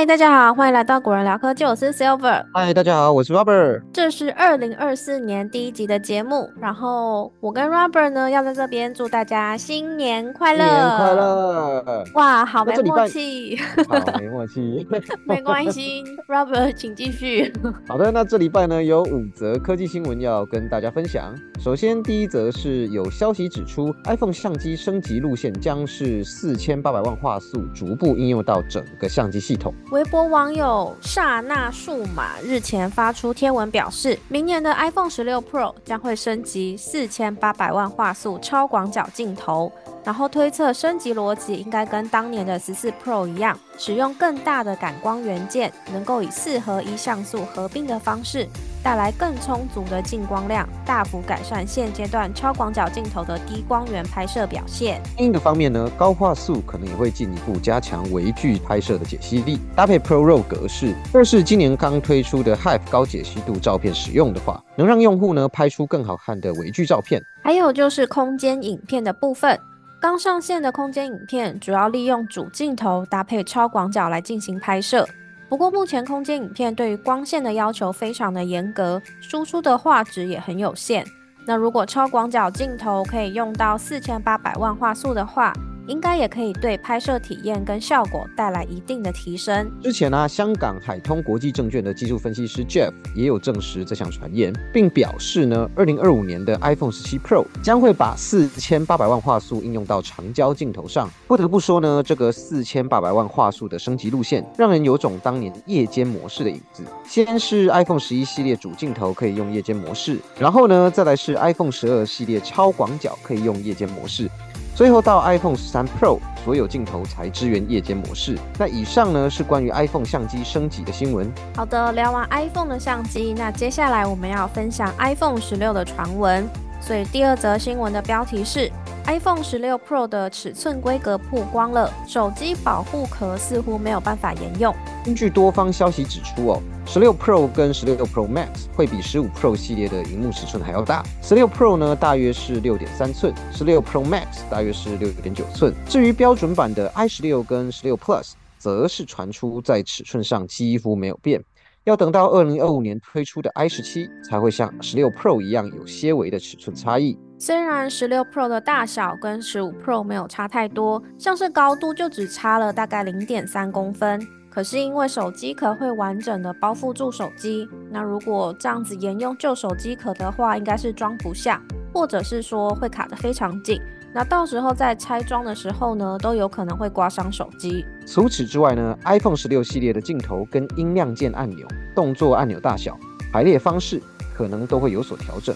嗨，大家好，欢迎来到古人聊科技，我是 Silver。嗨，大家好，我是 Robert。这是二零二四年第一集的节目，然后我跟 Robert 呢要在这边祝大家新年快乐，新年快乐！哇，好没默契，好，没默契。没关系，Robert 请继续。好的，那这礼拜呢有五则科技新闻要跟大家分享。首先，第一则是有消息指出，iPhone 相机升级路线将是四千八百万画素，逐步应用到整个相机系统。微博网友刹那数码日前发出贴文表示，明年的 iPhone 十六 Pro 将会升级四千八百万画素超广角镜头，然后推测升级逻辑应该跟当年的十四 Pro 一样，使用更大的感光元件，能够以四合一像素合并的方式。带来更充足的进光量，大幅改善现阶段超广角镜头的低光源拍摄表现。另一个方面呢，高画素可能也会进一步加强微距拍摄的解析力，搭配 ProRAW 格式，或是今年刚推出的 HIVE 高解析度照片使用的话，能让用户呢拍出更好看的微距照片。还有就是空间影片的部分，刚上线的空间影片主要利用主镜头搭配超广角来进行拍摄。不过目前空间影片对于光线的要求非常的严格，输出的画质也很有限。那如果超广角镜头可以用到四千八百万画素的话，应该也可以对拍摄体验跟效果带来一定的提升。之前呢，香港海通国际证券的技术分析师 Jeff 也有证实这项传言，并表示呢，二零二五年的 iPhone 十七 Pro 将会把四千八百万画素应用到长焦镜头上。不得不说呢，这个四千八百万画素的升级路线，让人有种当年夜间模式的影子。先是 iPhone 十一系列主镜头可以用夜间模式，然后呢，再来是 iPhone 十二系列超广角可以用夜间模式。最后到 iPhone 十三 Pro，所有镜头才支援夜间模式。那以上呢是关于 iPhone 相机升级的新闻。好的，聊完 iPhone 的相机，那接下来我们要分享 iPhone 十六的传闻。所以第二则新闻的标题是 iPhone 十六 Pro 的尺寸规格曝光了，手机保护壳似乎没有办法沿用。根据多方消息指出哦，十六 Pro 跟十六 Pro Max 会比十五 Pro 系列的荧幕尺寸还要大。十六 Pro 呢大约是六点三寸，十六 Pro Max 大约是六点九寸。至于标准版的 i 十六跟十六 Plus，则是传出在尺寸上几乎没有变。要等到二零二五年推出的 i 十七才会像十六 Pro 一样有些微的尺寸差异。虽然十六 Pro 的大小跟十五 Pro 没有差太多，像是高度就只差了大概零点三公分。可是因为手机壳会完整的包覆住手机，那如果这样子沿用旧手机壳的话，应该是装不下，或者是说会卡得非常紧。那到时候在拆装的时候呢，都有可能会刮伤手机。除此之外呢，iPhone 十六系列的镜头跟音量键按钮、动作按钮大小、排列方式可能都会有所调整。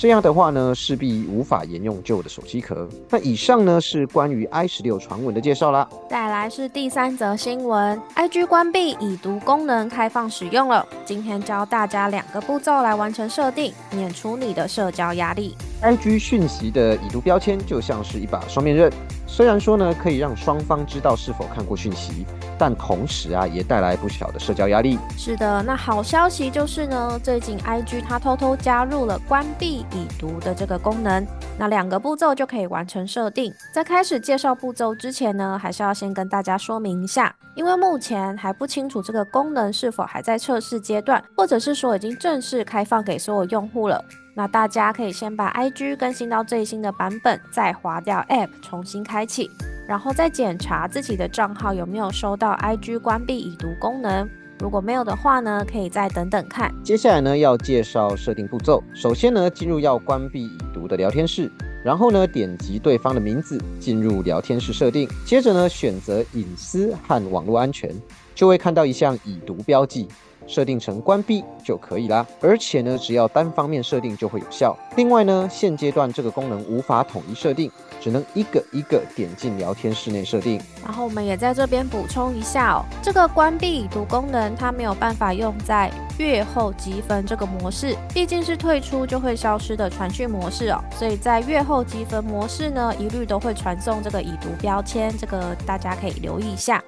这样的话呢，势必无法沿用旧的手机壳。那以上呢是关于 i 十六传闻的介绍啦。再来是第三则新闻，IG 关闭已读功能开放使用了。今天教大家两个步骤来完成设定，免除你的社交压力。IG 讯息的已读标签就像是一把双面刃，虽然说呢可以让双方知道是否看过讯息，但同时啊也带来不小的社交压力。是的，那好消息就是呢，最近 IG 它偷偷加入了关闭已读的这个功能，那两个步骤就可以完成设定。在开始介绍步骤之前呢，还是要先跟大家说明一下，因为目前还不清楚这个功能是否还在测试阶段，或者是说已经正式开放给所有用户了。那大家可以先把 IG 更新到最新的版本，再划掉 App 重新开启，然后再检查自己的账号有没有收到 IG 关闭已读功能。如果没有的话呢，可以再等等看。接下来呢要介绍设定步骤，首先呢进入要关闭已读的聊天室，然后呢点击对方的名字进入聊天室设定，接着呢选择隐私和网络安全，就会看到一项已读标记。设定成关闭就可以啦，而且呢，只要单方面设定就会有效。另外呢，现阶段这个功能无法统一设定，只能一个一个点进聊天室内设定。然后我们也在这边补充一下哦，这个关闭已读功能它没有办法用在月后积分这个模式，毕竟是退出就会消失的传讯模式哦，所以在月后积分模式呢，一律都会传送这个已读标签，这个大家可以留意一下。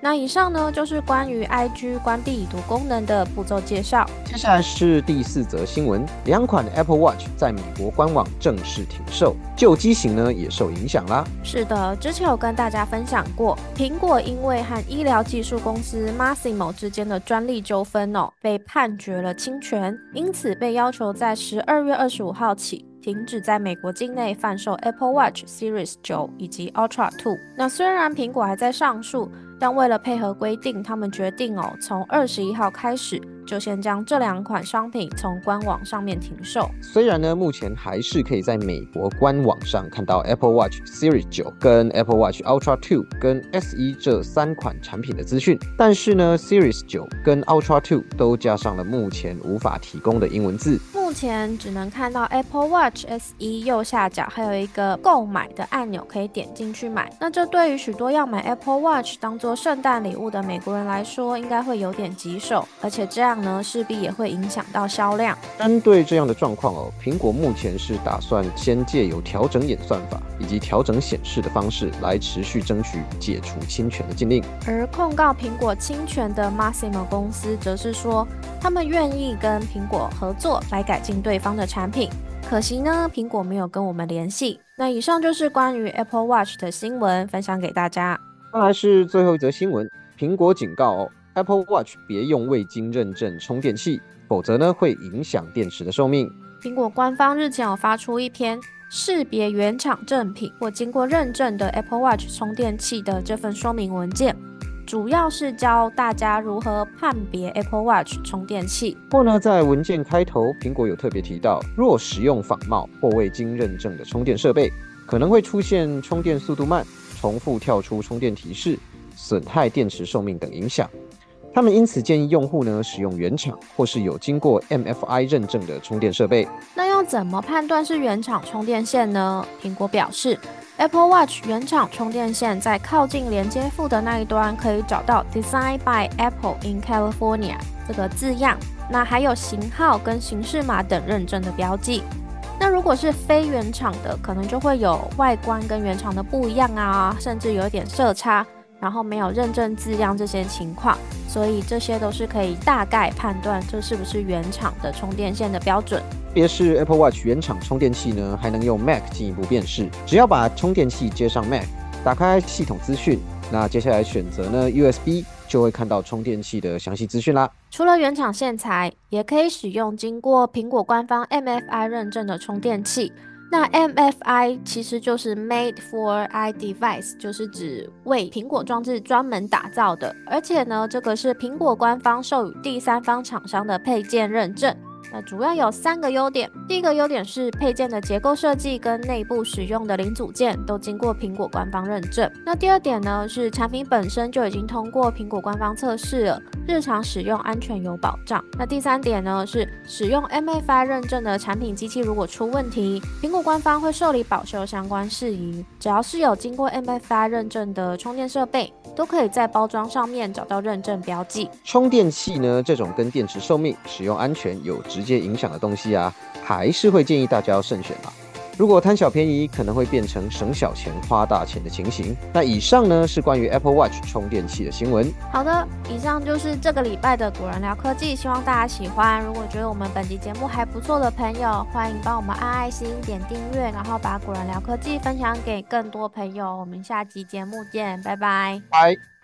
那以上呢就是关于 IG 关闭已读功能的步骤介绍。接下来是第四则新闻，两款 Apple Watch 在美国官网正式停售，旧机型呢也受影响啦。是的，之前有跟大家分享过，苹果因为和医疗技术公司 Masimo 之间的专利纠纷哦，被判决了侵权，因此被要求在十二月二十五号起。停止在美国境内贩售 Apple Watch Series 九以及 Ultra Two。那虽然苹果还在上诉，但为了配合规定，他们决定哦，从二十一号开始。就先将这两款商品从官网上面停售。虽然呢，目前还是可以在美国官网上看到 Apple Watch Series 九跟 Apple Watch Ultra Two 跟 S e 这三款产品的资讯，但是呢，Series 九跟 Ultra Two 都加上了目前无法提供的英文字。目前只能看到 Apple Watch S e 右下角还有一个购买的按钮，可以点进去买。那这对于许多要买 Apple Watch 当做圣诞礼物的美国人来说，应该会有点棘手，而且这样。呢，势必也会影响到销量。针对这样的状况哦，苹果目前是打算先借由调整演算法以及调整显示的方式来持续争取解除侵权的禁令。而控告苹果侵权的 Massimo 公司则是说，他们愿意跟苹果合作来改进对方的产品。可惜呢，苹果没有跟我们联系。那以上就是关于 Apple Watch 的新闻，分享给大家。再来是最后一则新闻，苹果警告哦。Apple Watch 别用未经认证充电器，否则呢会影响电池的寿命。苹果官方日前有发出一篇识别原厂正品或经过认证的 Apple Watch 充电器的这份说明文件，主要是教大家如何判别 Apple Watch 充电器。或呢，在文件开头，苹果有特别提到，若使用仿冒或未经认证的充电设备，可能会出现充电速度慢、重复跳出充电提示、损害电池寿命等影响。他们因此建议用户呢使用原厂或是有经过 MFI 认证的充电设备。那要怎么判断是原厂充电线呢？苹果表示，Apple Watch 原厂充电线在靠近连接副的那一端可以找到 Designed by Apple in California 这个字样，那还有型号跟形式码等认证的标记。那如果是非原厂的，可能就会有外观跟原厂的不一样啊，甚至有点色差。然后没有认证字样这些情况，所以这些都是可以大概判断这是不是原厂的充电线的标准。别是 Apple Watch 原厂充电器呢，还能用 Mac 进一步辨识。只要把充电器接上 Mac，打开系统资讯，那接下来选择呢 USB，就会看到充电器的详细资讯啦。除了原厂线材，也可以使用经过苹果官方 MFI 认证的充电器。那 MFI 其实就是 Made for iDevice，就是指为苹果装置专门打造的，而且呢，这个是苹果官方授予第三方厂商的配件认证。那主要有三个优点。第一个优点是配件的结构设计跟内部使用的零组件都经过苹果官方认证。那第二点呢是产品本身就已经通过苹果官方测试了，日常使用安全有保障。那第三点呢是使用 MFI 认证的产品机器如果出问题，苹果官方会受理保修相关事宜。只要是有经过 MFI 认证的充电设备，都可以在包装上面找到认证标记。充电器呢这种跟电池寿命、使用安全有直接影响的东西啊，还是会建议大家要慎选吧。如果贪小便宜，可能会变成省小钱花大钱的情形。那以上呢是关于 Apple Watch 充电器的新闻。好的，以上就是这个礼拜的古人聊科技，希望大家喜欢。如果觉得我们本集节目还不错的朋友，欢迎帮我们按爱心、点订阅，然后把古人聊科技分享给更多朋友。我们下集节目见，拜拜。拜。